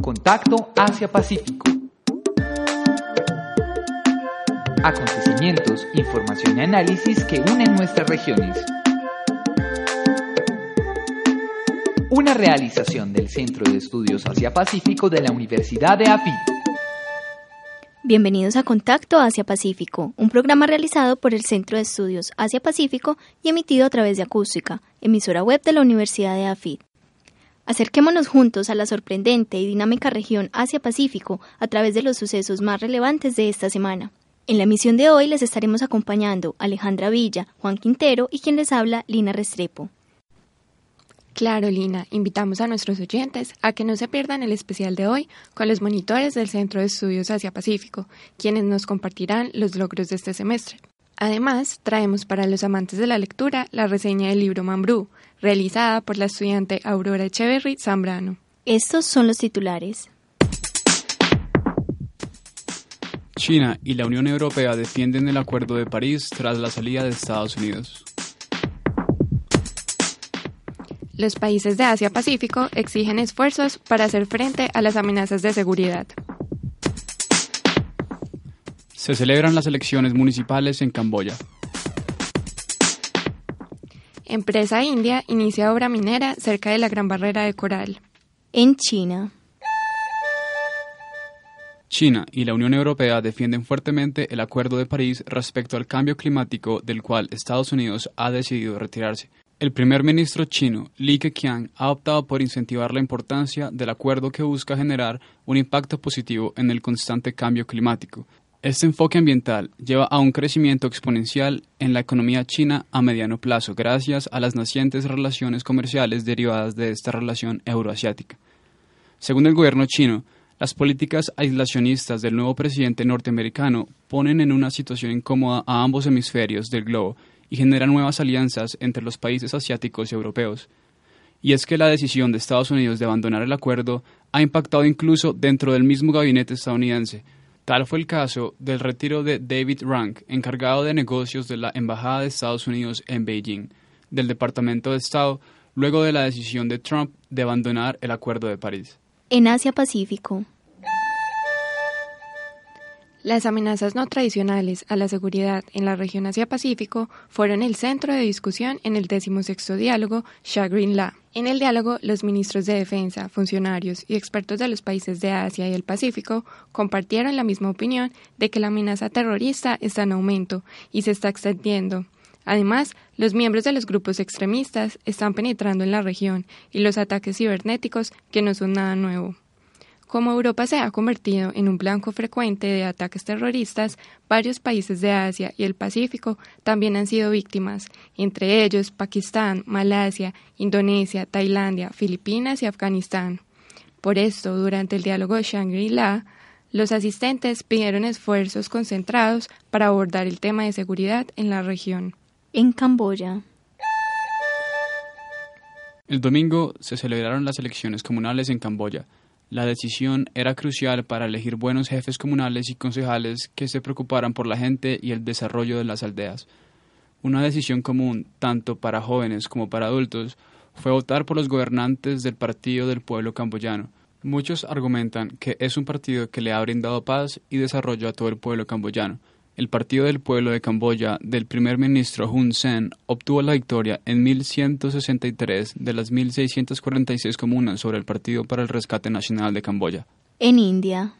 Contacto Asia-Pacífico. Acontecimientos, información y análisis que unen nuestras regiones. Una realización del Centro de Estudios Asia-Pacífico de la Universidad de API. Bienvenidos a Contacto Asia-Pacífico, un programa realizado por el Centro de Estudios Asia-Pacífico y emitido a través de Acústica, emisora web de la Universidad de AFID. Acerquémonos juntos a la sorprendente y dinámica región Asia-Pacífico a través de los sucesos más relevantes de esta semana. En la emisión de hoy les estaremos acompañando Alejandra Villa, Juan Quintero y quien les habla, Lina Restrepo. Claro, Lina, invitamos a nuestros oyentes a que no se pierdan el especial de hoy con los monitores del Centro de Estudios Asia-Pacífico, quienes nos compartirán los logros de este semestre. Además, traemos para los amantes de la lectura la reseña del libro Mambrú, realizada por la estudiante Aurora Echeverry Zambrano. Estos son los titulares. China y la Unión Europea defienden el Acuerdo de París tras la salida de Estados Unidos. Los países de Asia-Pacífico exigen esfuerzos para hacer frente a las amenazas de seguridad. Se celebran las elecciones municipales en Camboya. Empresa india inicia obra minera cerca de la Gran Barrera de Coral. En China. China y la Unión Europea defienden fuertemente el Acuerdo de París respecto al cambio climático del cual Estados Unidos ha decidido retirarse. El primer ministro chino, Li Keqiang, ha optado por incentivar la importancia del acuerdo que busca generar un impacto positivo en el constante cambio climático. Este enfoque ambiental lleva a un crecimiento exponencial en la economía china a mediano plazo gracias a las nacientes relaciones comerciales derivadas de esta relación euroasiática. Según el gobierno chino, las políticas aislacionistas del nuevo presidente norteamericano ponen en una situación incómoda a ambos hemisferios del globo y generan nuevas alianzas entre los países asiáticos y europeos. Y es que la decisión de Estados Unidos de abandonar el acuerdo ha impactado incluso dentro del mismo gabinete estadounidense. Tal fue el caso del retiro de David Rank, encargado de negocios de la Embajada de Estados Unidos en Beijing, del Departamento de Estado, luego de la decisión de Trump de abandonar el Acuerdo de París. En Asia-Pacífico. Las amenazas no tradicionales a la seguridad en la región Asia-Pacífico fueron el centro de discusión en el decimosexto diálogo Shangri-La. En el diálogo, los ministros de defensa, funcionarios y expertos de los países de Asia y el Pacífico compartieron la misma opinión de que la amenaza terrorista está en aumento y se está extendiendo. Además, los miembros de los grupos extremistas están penetrando en la región y los ataques cibernéticos que no son nada nuevo. Como Europa se ha convertido en un blanco frecuente de ataques terroristas, varios países de Asia y el Pacífico también han sido víctimas, entre ellos Pakistán, Malasia, Indonesia, Tailandia, Filipinas y Afganistán. Por esto, durante el diálogo de Shangri-La, los asistentes pidieron esfuerzos concentrados para abordar el tema de seguridad en la región. En Camboya. El domingo se celebraron las elecciones comunales en Camboya. La decisión era crucial para elegir buenos jefes comunales y concejales que se preocuparan por la gente y el desarrollo de las aldeas. Una decisión común, tanto para jóvenes como para adultos, fue votar por los gobernantes del Partido del Pueblo Camboyano. Muchos argumentan que es un partido que le ha brindado paz y desarrollo a todo el pueblo camboyano. El Partido del Pueblo de Camboya del primer ministro Hun Sen obtuvo la victoria en 1163 de las 1646 comunas sobre el Partido para el Rescate Nacional de Camboya. En India.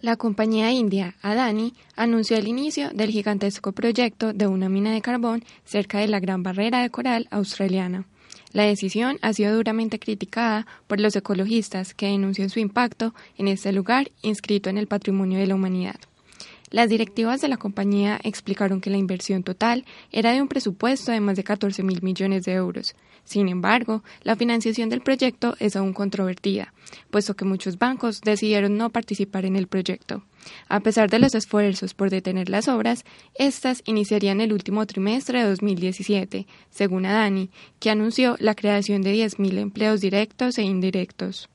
La compañía india Adani anunció el inicio del gigantesco proyecto de una mina de carbón cerca de la Gran Barrera de Coral australiana. La decisión ha sido duramente criticada por los ecologistas que denuncian su impacto en este lugar inscrito en el patrimonio de la humanidad. Las directivas de la compañía explicaron que la inversión total era de un presupuesto de más de 14 mil millones de euros. Sin embargo, la financiación del proyecto es aún controvertida, puesto que muchos bancos decidieron no participar en el proyecto. A pesar de los esfuerzos por detener las obras, estas iniciarían el último trimestre de 2017, según Adani, que anunció la creación de 10.000 empleos directos e indirectos.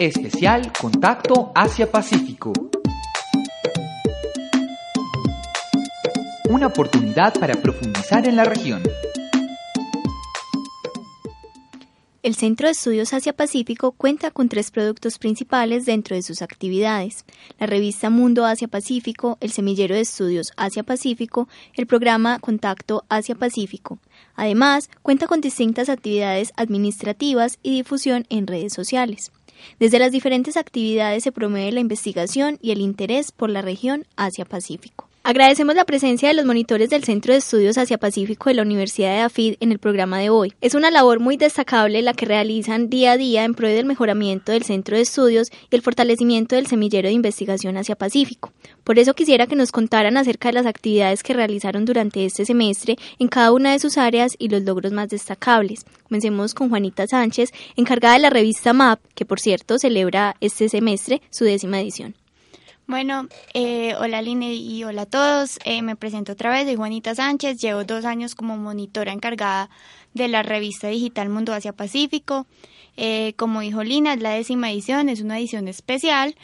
Especial Contacto Asia-Pacífico. Una oportunidad para profundizar en la región. El Centro de Estudios Asia-Pacífico cuenta con tres productos principales dentro de sus actividades. La revista Mundo Asia-Pacífico, el Semillero de Estudios Asia-Pacífico, el programa Contacto Asia-Pacífico. Además, cuenta con distintas actividades administrativas y difusión en redes sociales. Desde las diferentes actividades se promueve la investigación y el interés por la región Asia-Pacífico. Agradecemos la presencia de los monitores del Centro de Estudios Asia-Pacífico de la Universidad de AFID en el programa de hoy. Es una labor muy destacable la que realizan día a día en pro del mejoramiento del Centro de Estudios y el fortalecimiento del semillero de investigación Asia-Pacífico. Por eso quisiera que nos contaran acerca de las actividades que realizaron durante este semestre en cada una de sus áreas y los logros más destacables. Comencemos con Juanita Sánchez, encargada de la revista MAP, que por cierto celebra este semestre su décima edición. Bueno, eh, hola Line y hola a todos. Eh, me presento otra vez, soy Juanita Sánchez. Llevo dos años como monitora encargada de la revista digital Mundo Asia Pacífico. Eh, como dijo Lina, es la décima edición, es una edición especial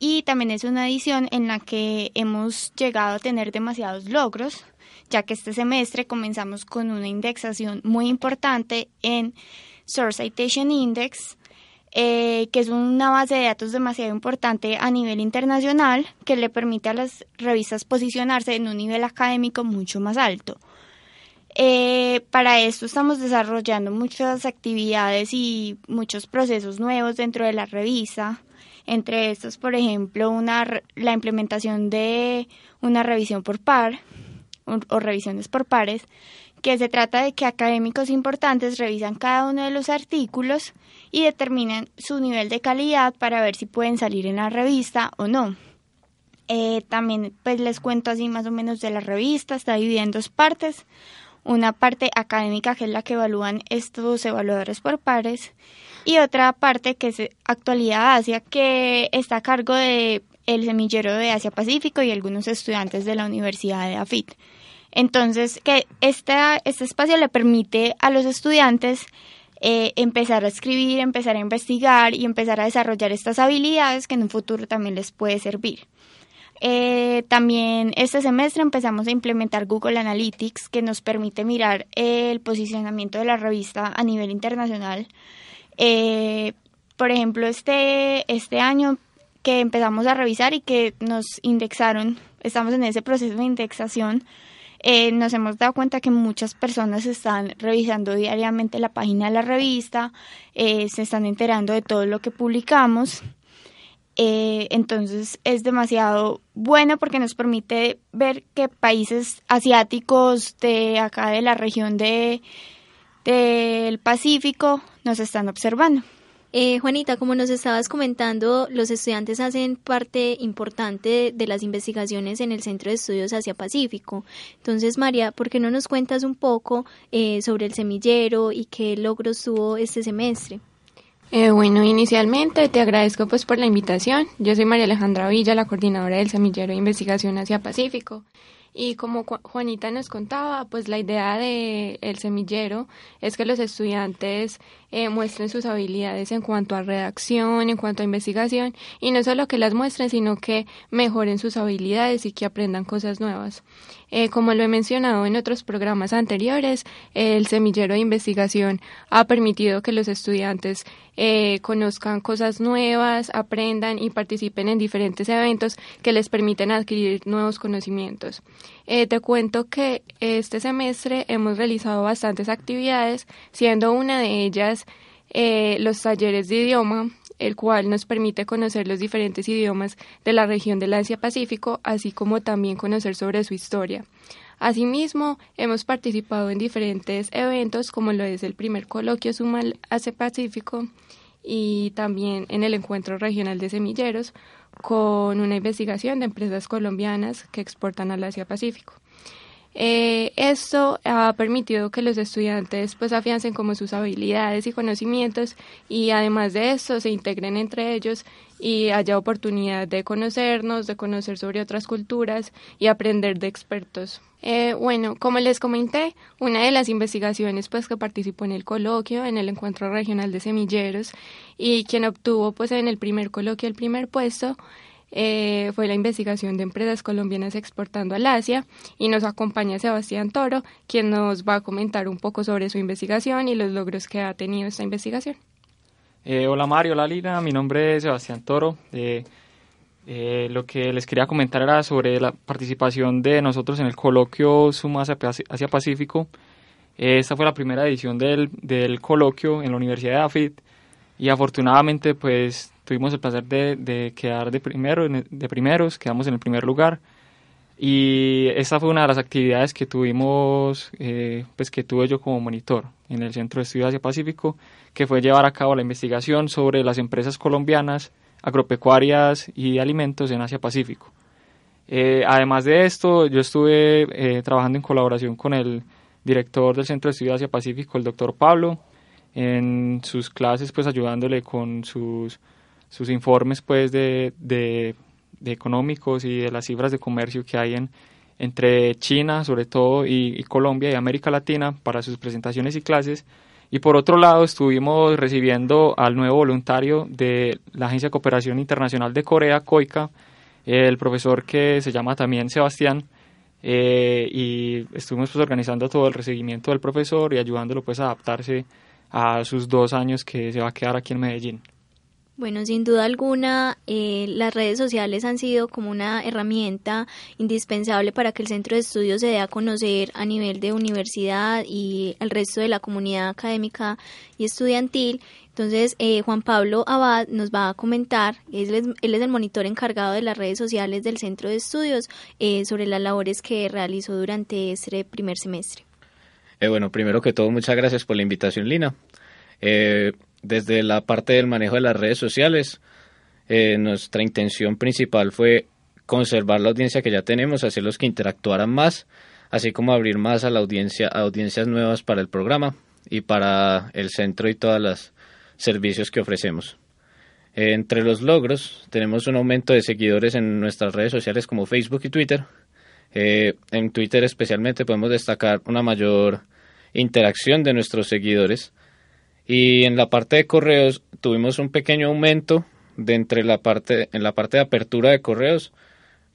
y también es una edición en la que hemos llegado a tener demasiados logros, ya que este semestre comenzamos con una indexación muy importante en Source Citation Index eh, que es una base de datos demasiado importante a nivel internacional que le permite a las revistas posicionarse en un nivel académico mucho más alto. Eh, para esto estamos desarrollando muchas actividades y muchos procesos nuevos dentro de la revista. Entre estos, por ejemplo, la implementación de una revisión por par o revisiones por pares, que se trata de que académicos importantes revisan cada uno de los artículos y determinan su nivel de calidad para ver si pueden salir en la revista o no. Eh, también pues les cuento así más o menos de la revista, está dividida en dos partes. Una parte académica que es la que evalúan estos evaluadores por pares y otra parte que es actualidad Asia que está a cargo de el semillero de Asia Pacífico y algunos estudiantes de la Universidad de AFIT. Entonces, que este espacio le permite a los estudiantes eh, empezar a escribir, empezar a investigar y empezar a desarrollar estas habilidades que en un futuro también les puede servir. Eh, también este semestre empezamos a implementar Google Analytics que nos permite mirar el posicionamiento de la revista a nivel internacional. Eh, por ejemplo, este, este año que empezamos a revisar y que nos indexaron, estamos en ese proceso de indexación, eh, nos hemos dado cuenta que muchas personas están revisando diariamente la página de la revista, eh, se están enterando de todo lo que publicamos. Eh, entonces es demasiado bueno porque nos permite ver que países asiáticos de acá de la región de del Pacífico nos están observando. Eh, Juanita, como nos estabas comentando, los estudiantes hacen parte importante de, las investigaciones en el Centro de Estudios Asia Pacífico. Entonces, María, ¿por qué no nos cuentas un poco eh, sobre el semillero y qué logros tuvo este semestre? Eh, bueno, inicialmente te agradezco pues por la invitación. Yo soy María Alejandra Villa, la coordinadora del Semillero de Investigación Asia Pacífico. Y como Juanita nos contaba, pues la idea de el semillero es que los estudiantes eh, muestren sus habilidades en cuanto a redacción, en cuanto a investigación, y no solo que las muestren, sino que mejoren sus habilidades y que aprendan cosas nuevas. Eh, como lo he mencionado en otros programas anteriores, el semillero de investigación ha permitido que los estudiantes eh, conozcan cosas nuevas, aprendan y participen en diferentes eventos que les permiten adquirir nuevos conocimientos. Eh, te cuento que este semestre hemos realizado bastantes actividades, siendo una de ellas los talleres de idioma, el cual nos permite conocer los diferentes idiomas de la región del Asia-Pacífico, así como también conocer sobre su historia. Asimismo, hemos participado en diferentes eventos, como lo es el primer coloquio Sumal Asia-Pacífico y también en el encuentro regional de semilleros, con una investigación de empresas colombianas que exportan al Asia-Pacífico. Eh, esto ha permitido que los estudiantes pues afiancen como sus habilidades y conocimientos y además de esto se integren entre ellos y haya oportunidad de conocernos, de conocer sobre otras culturas y aprender de expertos. Eh, bueno, como les comenté, una de las investigaciones pues que participó en el coloquio, en el encuentro regional de semilleros y quien obtuvo pues en el primer coloquio el primer puesto eh, fue la investigación de empresas colombianas exportando al Asia y nos acompaña Sebastián Toro, quien nos va a comentar un poco sobre su investigación y los logros que ha tenido esta investigación. Eh, hola Mario, hola Lina, mi nombre es Sebastián Toro. Eh, lo que les quería comentar era sobre la participación de nosotros en el coloquio Suma Asia Pacífico. esta fue la primera edición del, del coloquio en la Universidad de AFIT y afortunadamente pues tuvimos el placer de, quedar de, primero, de primeros, quedamos en el primer lugar. Y esta fue una de las actividades que tuvimos, eh, pues que tuve yo como monitor en el Centro de Estudios Asia Pacífico, que fue llevar a cabo la investigación sobre las empresas colombianas agropecuarias y alimentos en Asia Pacífico. Eh, además de esto, yo estuve eh, trabajando en colaboración con el director del Centro de Estudios Asia Pacífico, el doctor Pablo, en sus clases, pues ayudándole con sus sus informes pues de, de, económicos y de las cifras de comercio que hay en, entre China sobre todo y, Colombia y América Latina para sus presentaciones y clases y por otro lado estuvimos recibiendo al nuevo voluntario de la Agencia de Cooperación Internacional de Corea, COICA, el profesor que se llama también Sebastián, eh, y estuvimos pues organizando todo el recibimiento del profesor y ayudándolo pues a adaptarse a sus dos años que se va a quedar aquí en Medellín. Bueno, sin duda alguna, eh, las redes sociales han sido como una herramienta indispensable para que el centro de estudios se dé a conocer a nivel de universidad y al resto de la comunidad académica y estudiantil. Entonces, eh, Juan Pablo Abad nos va a comentar, él es, el monitor encargado de las redes sociales del centro de estudios, eh, sobre las labores que realizó durante este primer semestre. bueno, primero que todo, muchas gracias por la invitación, Lina desde la parte del manejo de las redes sociales, eh, nuestra intención principal fue conservar la audiencia que ya tenemos, hacerlos que interactuaran más, así como abrir más a la audiencia, a audiencias nuevas para el programa y para el centro y todos los servicios que ofrecemos. entre los logros tenemos un aumento de seguidores en nuestras redes sociales como Facebook y Twitter. Eh, en Twitter especialmente podemos destacar una mayor interacción de nuestros seguidores y en la parte de correos tuvimos un pequeño aumento de entre la parte, en la parte de apertura de correos,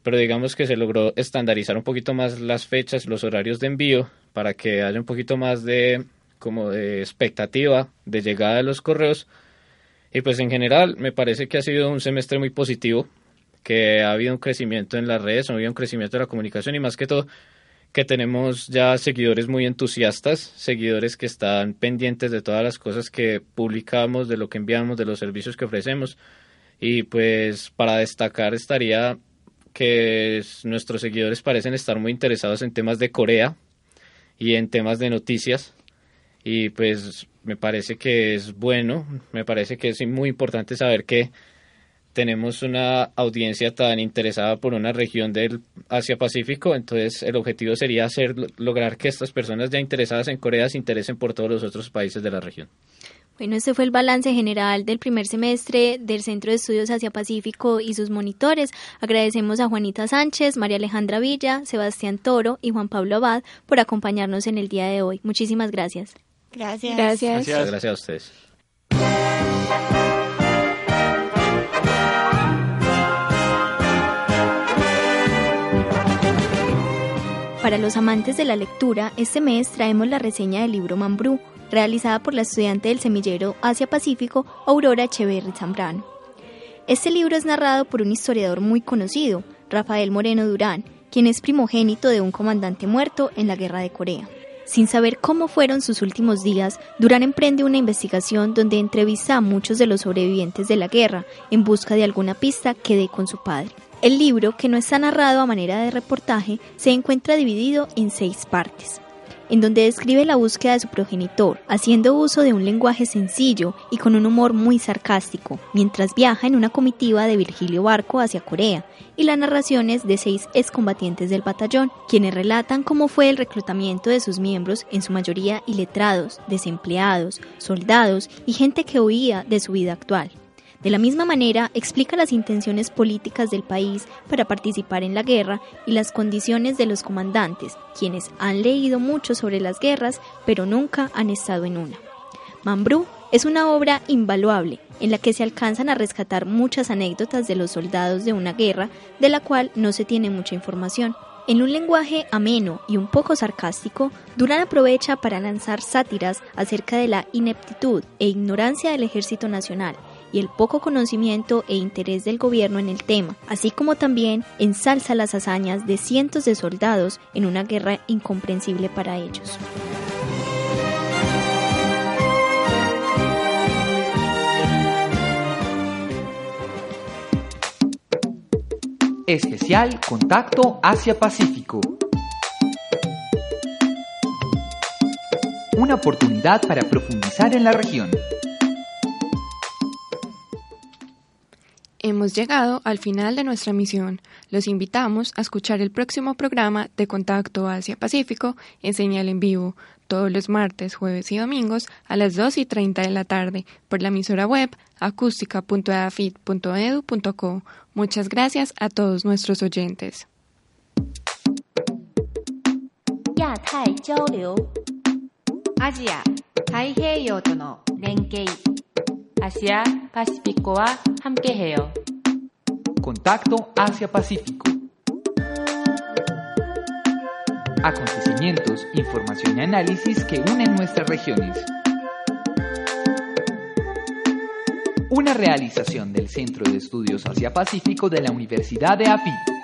pero digamos que se logró estandarizar un poquito más las fechas, los horarios de envío, para que haya un poquito más de como de expectativa de llegada de los correos. Y pues en general me parece que ha sido un semestre muy positivo, que ha habido un crecimiento en las redes, ha habido un crecimiento de la comunicación y más que todo que tenemos ya seguidores muy entusiastas, seguidores que están pendientes de todas las cosas que publicamos, de lo que enviamos, de los servicios que ofrecemos. Y pues para destacar estaría que nuestros seguidores parecen estar muy interesados en temas de Corea y en temas de noticias. Y pues me parece que es bueno, me parece que es muy importante saber que tenemos una audiencia tan interesada por una región del Asia-Pacífico, entonces el objetivo sería hacer lograr que estas personas ya interesadas en Corea se interesen por todos los otros países de la región. Bueno, este fue el balance general del primer semestre del Centro de Estudios Asia-Pacífico y sus monitores. Agradecemos a Juanita Sánchez, María Alejandra Villa, Sebastián Toro y Juan Pablo Abad por acompañarnos en el día de hoy. Muchísimas gracias. Gracias. Gracias. Gracias, gracias a ustedes. Para los amantes de la lectura, este mes traemos la reseña del libro Mambrú, realizada por la estudiante del semillero Asia-Pacífico Aurora Echeverri Zambrano. Este libro es narrado por un historiador muy conocido, Rafael Moreno Durán, quien es primogénito de un comandante muerto en la Guerra de Corea. Sin saber cómo fueron sus últimos días, Durán emprende una investigación donde entrevista a muchos de los sobrevivientes de la guerra en busca de alguna pista que dé con su padre. El libro, que no está narrado a manera de reportaje, se encuentra dividido en seis partes. en donde describe la búsqueda de su progenitor, haciendo uso de un lenguaje sencillo y con un humor muy sarcástico, mientras viaja en una comitiva de Virgilio Barco hacia Corea, y las narraciones de seis excombatientes del batallón, quienes relatan cómo fue el reclutamiento de sus miembros, en su mayoría iletrados, desempleados, soldados y gente que huía de su vida actual. De la misma manera, explica las intenciones políticas del país para participar en la guerra y las condiciones de los comandantes, quienes han leído mucho sobre las guerras, pero nunca han estado en una. Mambrú es una obra invaluable en la que se alcanzan a rescatar muchas anécdotas de los soldados de una guerra de la cual no se tiene mucha información. En un lenguaje ameno y un poco sarcástico, Durán aprovecha para lanzar sátiras acerca de la ineptitud e ignorancia del ejército nacional y el poco conocimiento e interés del gobierno en el tema, así como también ensalza las hazañas de cientos de soldados en una guerra incomprensible para ellos. Especial Contacto Asia-Pacífico. Una oportunidad para profundizar en la región. Hemos llegado al final de nuestra misión. Los invitamos a escuchar el próximo programa de Contacto Asia-Pacífico en señal en vivo, todos los martes, jueves y domingos a las 2 y 30 de la tarde por la emisora web acústica.afit.edu.co. Muchas gracias a todos nuestros oyentes. Asia Contacto Asia-Pacífico. Acontecimientos, información y análisis que unen nuestras regiones. Una realización del Centro de Estudios Asia-Pacífico de la Universidad de AFIT.